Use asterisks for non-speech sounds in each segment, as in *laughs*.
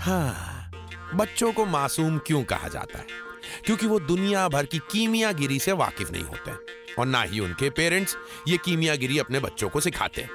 हाँ बच्चों को मासूम क्यों कहा जाता है? क्योंकि वो दुनिया भर की कीमियागिरी से वाकिफ नहीं होते और ना ही उनके पेरेंट्स ये कीमियागिरी अपने बच्चों को सिखाते हैं।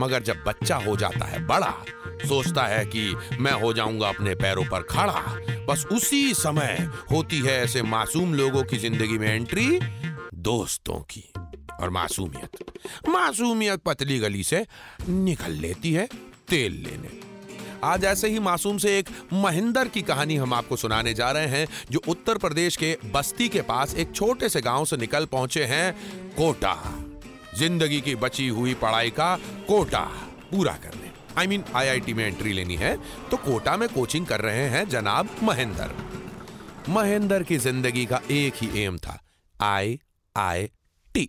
मगर जब बच्चा हो जाता है बड़ा, सोचता है कि मैं हो जाऊँगा अपने पैरों पर खड़ा, बस उसी समय होती है ऐसे मासूम लोगों की ज़िंदगी में एंट्री दोस्तों की और मासूमियत। मासूमियत पतली गली से निकल लेती है तेल लेने। आज ऐसे ही मासूम से एक महेंद्र की कहानी हम आपको सुनाने जा रहे हैं, जो उत्तर प्रदेश के बस्ती के पास एक छोटे से गाँव से निकल पहुँचे हैं कोटा। ज़िंदगी की बची हुई पढ़ाई का कोटा पूरा करने। आई मीन आईआईटी में एंट्री लेनी है तो कोटा में कोचिंग कर रहे हैं जनाब महेंद्र। महेंद्र की ज़िंदगी का एक ही एम था आई आई टी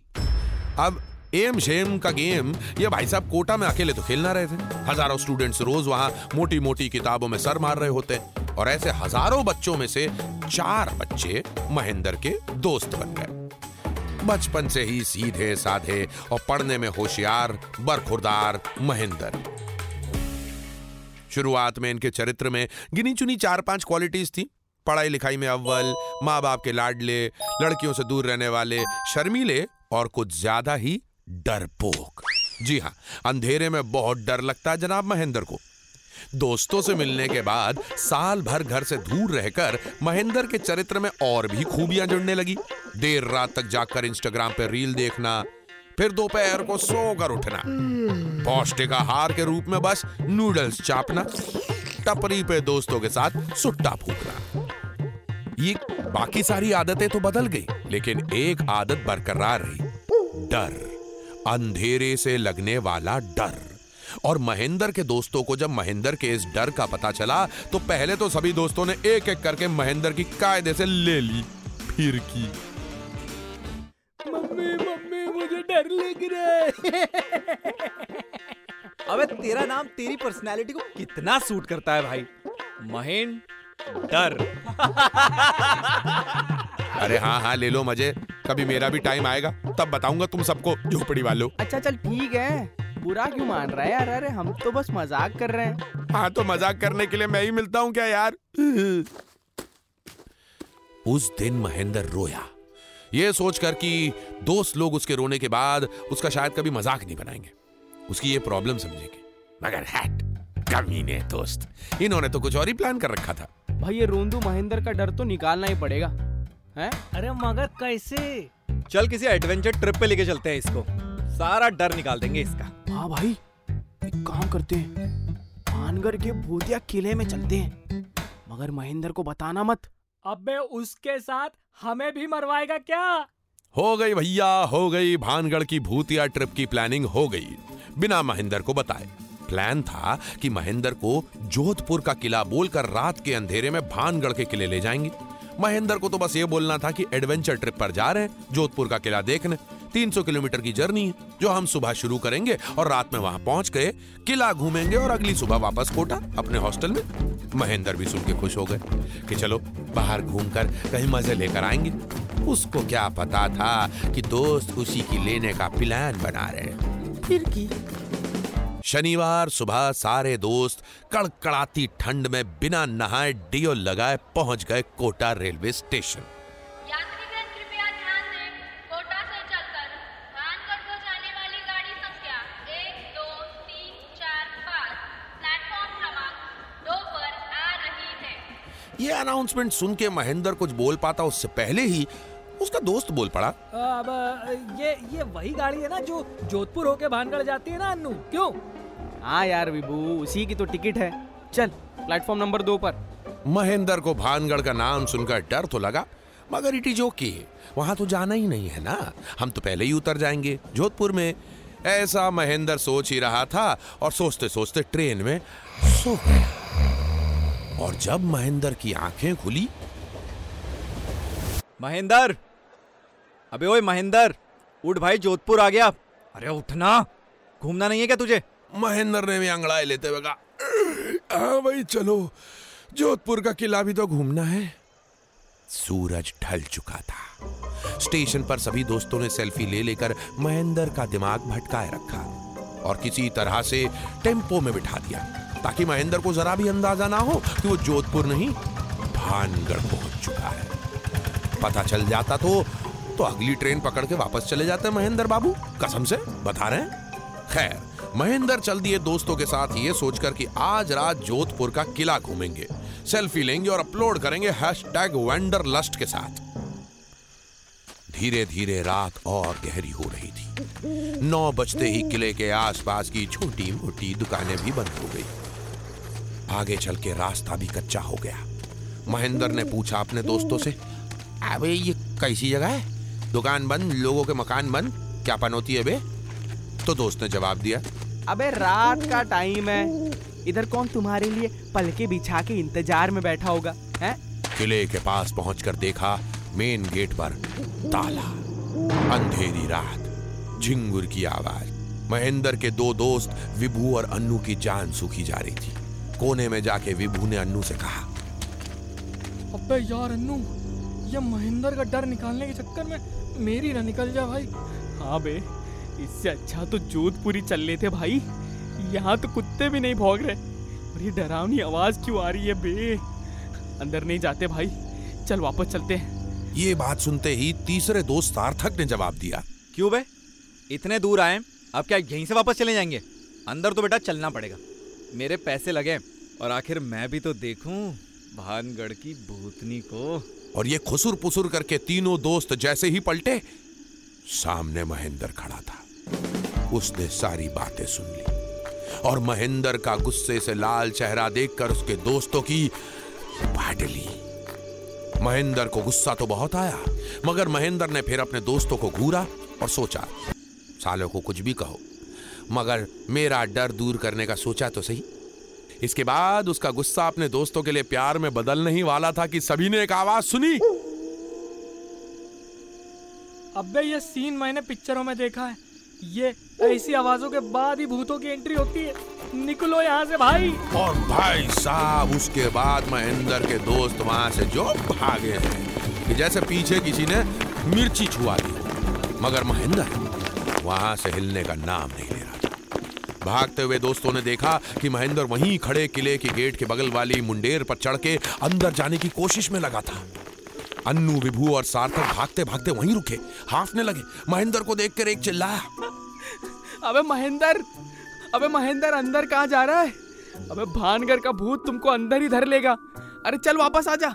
अब एम शेम का गेम, ये भाई साहब कोटा में अकेले तो खेल ना रहे थे। हज़ारों स्टूडेंट्स रोज वहाँ मोटी मोटी किताबों में सर मार रहे होते और ऐसे हज़ारों बच्चों में से चार बच्चे महेंद्र के दोस्त बन गए। बचपन से ही सीधे साधे और पढ़ने में होशियार, बरखुरदार महेंद्र। शुरुआत में इनके चरित्र में गिनी चुनी चार पाँच क्वालिटीज थी। पढ़ाई लिखाई में अव्वल माँ बाप के लाडले, लड़कियों से दूर रहने वाले, शर्मीले और कुछ ज़्यादा ही डरपोक। जी हाँ अंधेरे में बहुत डर लगता है जनाब महेंद्र को। दोस्तों से मिलने के बाद साल भर घर से दूर रहकर महेंद्र के चरित्र में और भी खूबियाँ जुड़ने लगी। देर रात तक जाकर इंस्टाग्राम पर रील देखना, फिर दोपहर को सोकर उठना। पौष्टिक आहार के रूप में बस नूडल्स चापना, टपरी पे दोस्तों के साथ सुट्टा फूकना। ये बाकी सारी आदतें तो बदल गई, लेकिन एक आदत बरकरार रही, डर। अंधेरे से लगने वाला डर। और महेंद्र के दोस्तों को जब महेंद्र के इस डर का पता चला तो पहले तो सभी दोस्तों ने एक एक करके महेंद्र की कायदे से ले ली फिर की। मम्मी मम्मी मुझे डर लग रहा है। *laughs* अबे तेरा नाम तेरी पर्सनालिटी को कितना सूट करता है भाई? महेंद्र। डर अरे हाँ हाँ ले लो मज़े। कभी मेरा भी टाइम आएगा तब बताऊँगा तुम सबको झोपड़ी वालों। अच्छा चल ठीक है। बुरा क्यों मान रहा है यार? अरे हम तो बस मज़ाक कर रहे हैं। हाँ तो मज़ाक करने के लिए मैं ही मिलता हूँ क्या यार? उस दिन महेंद्र रोया। ये सोचकर कि दोस्त लोग उसके रोने के बाद उसका शायद कभी मज़ाक नहीं बनाएँगे। उसकी ये प्रॉब्लम समझेंगे। मगर हैट कमीने दोस्त। इन्होंने तो कुछ और ही प्लान कर रखा था। भाई ये रोंदू महेंद्र का डर तो निकालना ही पड़ेगा। हैं? अरे मगर कैसे? चल किसी एडवेंचर ट्रिप पे लेके चलते हैं इसको। सारा डर निकाल देंगे इसका। हाँ भाई एक काम करते हैं। मानगर के भूतिया किले में चलते हैं। मगर महेंद्र को बताना मत। अबे उसके साथ हमें भी मरवाएगा क्या? हो गई भैया हो गई। भानगढ़ की भूतिया ट्रिप की प्लानिंग हो गई। बिना महेंद्र को बताए। प्लान था कि महेंद्र को जोधपुर का किला बोलकर रात के अंधेरे में भानगढ़ के किले ले जाएँगे। महेंद्र को तो बस ये बोलना था कि एडवेंचर ट्रिप पर जा रहे हैं, जोधपुर का किला देखने। 300 किलोमीटर की जर्नी है, जो हम सुबह शुरू करेंगे और रात में वहाँ पहुँच गए किला घूमेंगे और अगली सुबह वापस कोटा, अपने हॉस्टल में। महेंद्र भी सुन के खुश हो गए कि चलो, बाहर घूमकर कहीं मज़े लेकर आएँगे। उसको क्या पता था कि दोस्त उसी की लेने का प्लान बना रहे फिर की? शनिवार सुबह सारे दोस्त कड़कड़ाती ठंड में बिना नहाए डियो लगाए पहुँच गए कोटा रेलवे स्टेशन। यात्रीगण कृपया ध्यान दें। कोटा से चलकर भानगढ़ को जाने वाली गाड़ी संख्या एक दो तीन चार पाँच प्लेटफॉर्म क्रमांक दो पर आ रही ये अनाउंसमेंट सुन के महेंद्र कुछ बोल पाता उससे पहले ही उसका दोस्त बोल पड़ा। अब ये ये वही गाड़ी है ना जो जोधपुर होके भानगढ़ जाती है ना अन्नू? क्यों? हाँ यार विभू उसी की तो टिकट है। चल प्लेटफॉर्म नंबर दो पर। महेंद्र को भानगढ़ का नाम सुनकर डर तो लगा मगर इट इज़ ओके। वहाँ तो जाना ही नहीं है ना। हम तो पहले ही उतर जाएँगे। जोधपुर में ऐसा महेंद्र सोच ही रहा था और सोचते सोचते ट्रेन में सो गया। और जब महेंद्र की आँखें खुली महेंद्र! अबे ओए महेंद्र उठ भाई जोधपुर आ गया। अरे उठना घूमना नहीं है क्या तुझे? महेंद्र ने भी अंगड़ाई लेते हुए कहा हाँ भाई चलो जोधपुर का किला भी तो घूमना है। सूरज ढल चुका था। स्टेशन पर सभी दोस्तों ने सेल्फी ले लेकर महेंद्र का दिमाग भटकाए रखा और किसी तरह से टेंपो में बिठा दिया ताकि महेंद्र को जरा भी अंदाज़ा ना हो कि वो जोधपुर नहीं भानगढ़ पहुँच चुका है। पता चल जाता तो तो अगली ट्रेन पकड़ के वापस चले जाते हैं महेंद्र बाबू? कसम से? बता रहे हैं? खैर, महेंद्र चल दिए दोस्तों के साथ ये सोचकर कि आज रात जोधपुर का किला घूमेंगे। सेल्फी लेंगे और अपलोड करेंगे हैशटैग वेंडर लस्ट के साथ। धीरे धीरे रात और गहरी हो रही थी। नौ बजते ही किले के आसपास की छोटी मोटी दुकानें भी बंद हो गई। आगे चल के रास्ता भी कच्चा हो गया। महेंद्र ने पूछा अपने दोस्तों से, अबे, ये कैसी जगह है? दुकान बंद लोगों के मकान बंद क्या पनौती है बे? तो दोस्त ने जवाब दिया। अबे रात का टाइम है। इधर कौन तुम्हारे लिए पलके बिछा के इंतज़ार में बैठा होगा हैं? किले के पास पहुंचकर देखा मेन गेट पर ताला अंधेरी रात झिंगुर की आवाज़। महेंद्र के दो दोस्त विभू और अन्नू की जान सूखी जा रही थी। कोने में जाके विभू ने अन्नू से कहा अबे यार अन्नू ये महेंद्र का डर निकालने के चक्कर में मेरी ना निकल जा भाई। हाँ बे इससे अच्छा तो जोधपुरी चल लेते भाई। यहाँ तो कुत्ते भी नहीं भौंक रहे। और ये डरावनी आवाज़ क्यों आ रही है बे? अंदर नहीं जाते भाई। चल वापस चलते हैं। ये बात सुनते ही तीसरे दोस्त सार्थक ने जवाब दिया। क्यों बे? इतने दूर आए अब क्या यहीं से वापस चले जाएँगे? अंदर तो बेटा चलना पड़ेगा। मेरे पैसे लगे और आखिर मैं भी तो देखूँ भानगढ़ की भूतनी को। और ये खुसुर पुसुर करके तीनों दोस्त जैसे ही पलटे, सामने महेंद्र खड़ा था। उसने सारी बातें सुन ली और महेंद्र का गुस्से से लाल चेहरा देखकर उसके दोस्तों की फाट ली। महेंद्र को गुस्सा तो बहुत आया, मगर महेंद्र ने फिर अपने दोस्तों को घूरा और सोचा, सालों को कुछ भी कहो, मगर मेरा डर दूर करने का सोचा तो सही। इसके बाद उसका गुस्सा अपने दोस्तों के लिए प्यार में बदलने ही वाला था कि सभी ने एक आवाज़ सुनी। अबे ये सीन मैंने पिक्चरों में देखा है। ये ऐसी आवाजों के बाद ही भूतों की एंट्री होती है। निकलो यहाँ से भाई। और भाई साहब उसके बाद महेंद्र के दोस्त वहाँ से जो भागे हैं कि जैसे पीछे किसी ने मिर्ची छुआ दी। मगर महेंद्र वहाँ से हिलने का नाम नहीं भागते हुए दोस्तों ने देखा कि महेंद्र वहीं खड़े किले के गेट के बगल वाली मुंडेर पर चढ़ के अंदर जाने की कोशिश में लगा था। अन्नू विभू और सार्थक भागते भागते वहीं रुके हाफने लगे। महेंद्र को देखकर एक चिल्लाया अबे महेंद्र अबे महेंद्र अंदर कहाँ जा रहा है? अबे भानगढ़ का भूत तुमको अंदर ही धर लेगा। अरे चल वापस आ जा।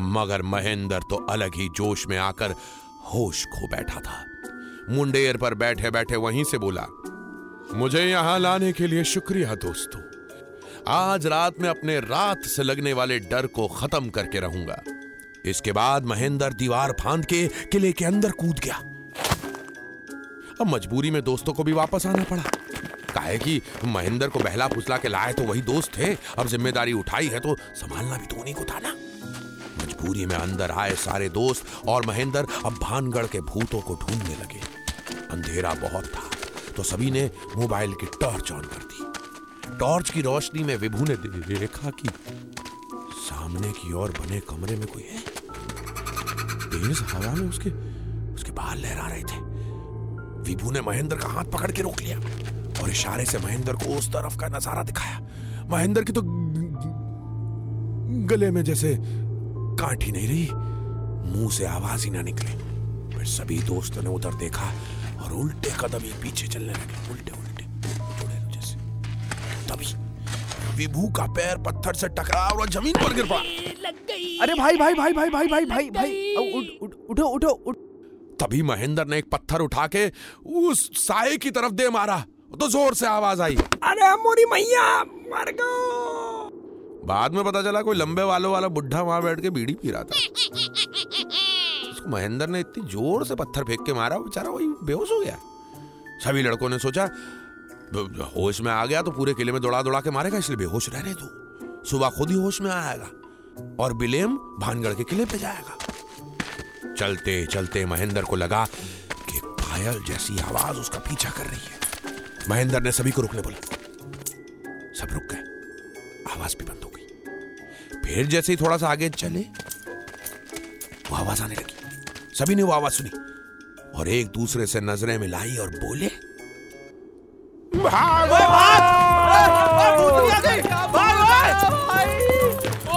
मगर महेंद्र तो अलग ही जोश में आकर होश खो बैठा था। मुंडेर पर बैठे बैठे वहीं से बोला मुझे यहाँ लाने के लिए शुक्रिया, दोस्तों। आज रात में अपने रात से लगने वाले डर को खत्म करके रहूँगा। इसके बाद महेंद्र दीवार फांद के किले के अंदर कूद गया। अब मजबूरी में दोस्तों को भी वापस आना पड़ा। काहे कि महेंद्र को बहला फुसला के लाए तो वही दोस्त थे। अब ज़िम्मेदारी उठाई है तो संभालना भी तो उन्हीं को था ना। मजबूरी में अंदर आए सारे दोस्त और महेंद्र अब भानगढ़ के भूतों को ढूँढने लगे। अंधेरा बहुत था। तो सभी ने मोबाइल की टॉर्च ऑन कर दी। टॉर्च की रोशनी में विभू ने देखा कि सामने की ओर बने कमरे में कोई है। तेज हवा में उसके उसके बाल लहरा रहे थे। विभू ने महेंद्र का हाथ पकड़ के रोक लिया और इशारे से महेंद्र को उस तरफ़ का नज़ारा दिखाया। महेंद्र की तो गले में जैसे काट ही नहीं रही। मुँह से आवाज़ ही ना निकले। फिर सभी दोस्तों ने उधर देखा उल्टे कदम ही पीछे चलने लगे। उल्टे उल्टे। जुड़े जैसे। तभी विभू का पैर पत्थर से टकरा और ज़मीन पर गिर पड़ा। अरे भाई भाई भाई भाई भाई भाई भाई भाई। उठ उठ उठो उठो तभी महेंद्र ने एक पत्थर उठा के उस साए की तरफ़ दे मारा। तो ज़ोर से आवाज़ आई। अरे मोरी मैया मर गो। बाद में पता चला कोई लंबे वालों वाला बुढ़ा वहाँ बैठ के बीड़ी पी रहा था। *laughs* उसको महेंद्र ने इतनी ज़ोर से पत्थर फेंक के मारा, बेचारा वही बेहोश हो गया। सभी लड़कों ने सोचा होश में आ गया तो पूरे किले में दौड़ा दौड़ा के मारेगा, इसलिए बेहोश रहने दो। सुबह खुद ही होश में आएगा और बिलेम भानगढ़ के किले पे जाएगा। चलते चलते महेंद्र को लगा कि पायल जैसी आवाज़ उसका पीछा कर रही है। महेंद्र ने सभी को रुकने बोला। सब रुक गए। आवाज़ भी बंद हो गई। फिर जैसे ही थोड़ा सा आगे चले, वो आवाज़ आने लगी। सभी ने वो आवाज़ सुनी और एक दूसरे से नज़रें मिलाई और बोले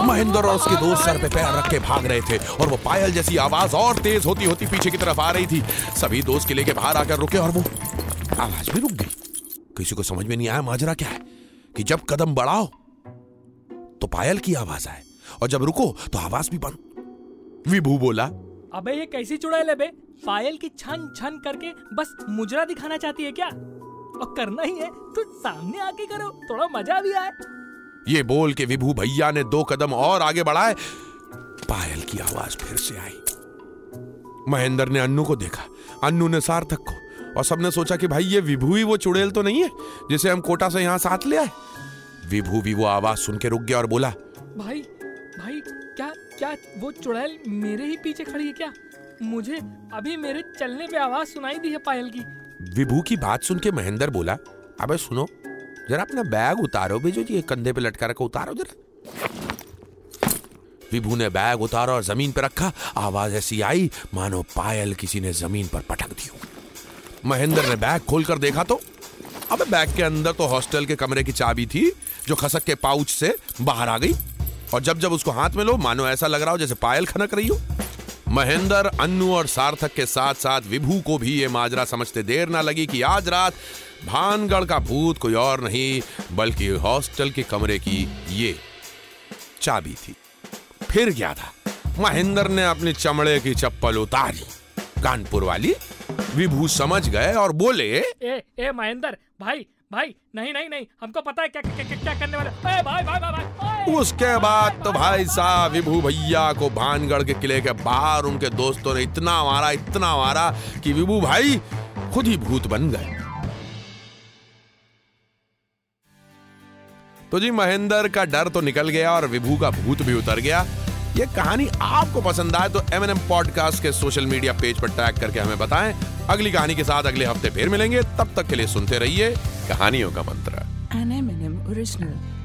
महेंद्र और उसके दोस्त सर पे पैर रख के भाग रहे थे और वो पायल जैसी आवाज़ और तेज होती होती पीछे की तरफ़ आ रही थी। सभी दोस्त किले के बाहर आकर रुके और वो आवाज़ भी रुक गई। किसी को समझ में नहीं आया माजरा क्या है? कि जब कदम बढ़ाओ तो पायल की आवाज़ आए और जब रुको तो आवाज़ भी बंद। विभू बोला अबे ये कैसी चुड़ैल है बे? पायल की छन छन करके बस मुजरा दिखाना चाहती है क्या? और करना ही है तो सामने आके करो थोड़ा मज़ा भी आए। ये बोल के विभू भैया ने दो कदम और आगे बढ़ाए। पायल की आवाज़ फिर से आई। महेंद्र ने अन्नू को देखा। अन्नू ने सार्थक को और सबने सोचा कि भाई ये विभू ही वो चुड़ैल तो नहीं है जिसे हम कोटा से यहाँ साथ ले आए। विभू भी वो आवाज़ सुन के रुक गया और बोला भाई भाई क्या वो चुड़ैल मेरे ही पीछे खड़ी है क्या? मुझे अभी मेरे चलने पे आवाज़ सुनाई दी है पायल की। विभू की बात सुन के महेंद्र बोला, अबे सुनो, जरा अपना बैग उतारो, भेजो जी कंधे पे लटका रखा, उतारो जरा। विभू ने बैग उतारा और ज़मीन पर रखा, आवाज़ ऐसी आई, मानो पायल किसी ने ज़मीन पर पटक दी महेंद्र ने बैग खोलकर देखा तो अबे बैग के अंदर तो हॉस्टल के कमरे की चाबी थी, जो खसक के पाउच से बाहर आ गई। और जब जब उसको हाथ में लो, मानो ऐसा लग रहा हो जैसे पायल खनक रही हो। महेंद्र, अन्नू और सार्थक के साथ साथ विभू को भी ये माजरा समझते देर ना लगी कि आज रात भानगढ़ का भूत कोई और नहीं, बल्कि हॉस्टल के कमरे की ये चाबी थी। फिर क्या था? महेंद्र ने अपनी चमड़े की चप्पल उतारी। कानपुर वाली विभू समझ गए और बोले, ए ए महेंद्र, भाई भाई नहीं नहीं नहीं हमको पता है क्या क्या, क्या, क्या करने वाले। भाई भाई भाई, भाई ओए! उसके बाद तो भाई साहब विभू भैया को भानगढ़ के किले के बाहर उनके दोस्तों ने इतना मारा इतना मारा कि विभू भाई खुद ही भूत बन गए। तो जी महेंद्र का डर तो निकल गया और विभू का भूत भी उतर गया। ये कहानी आपको पसंद आए तो एम एन एम पॉडकास्ट के सोशल मीडिया पेज पर टैग करके हमें बताएँ। अगली कहानी के साथ अगले हफ़्ते फिर मिलेंगे। तब तक के लिए सुनते रहिए कहानियों का मंत्र। N M N M original.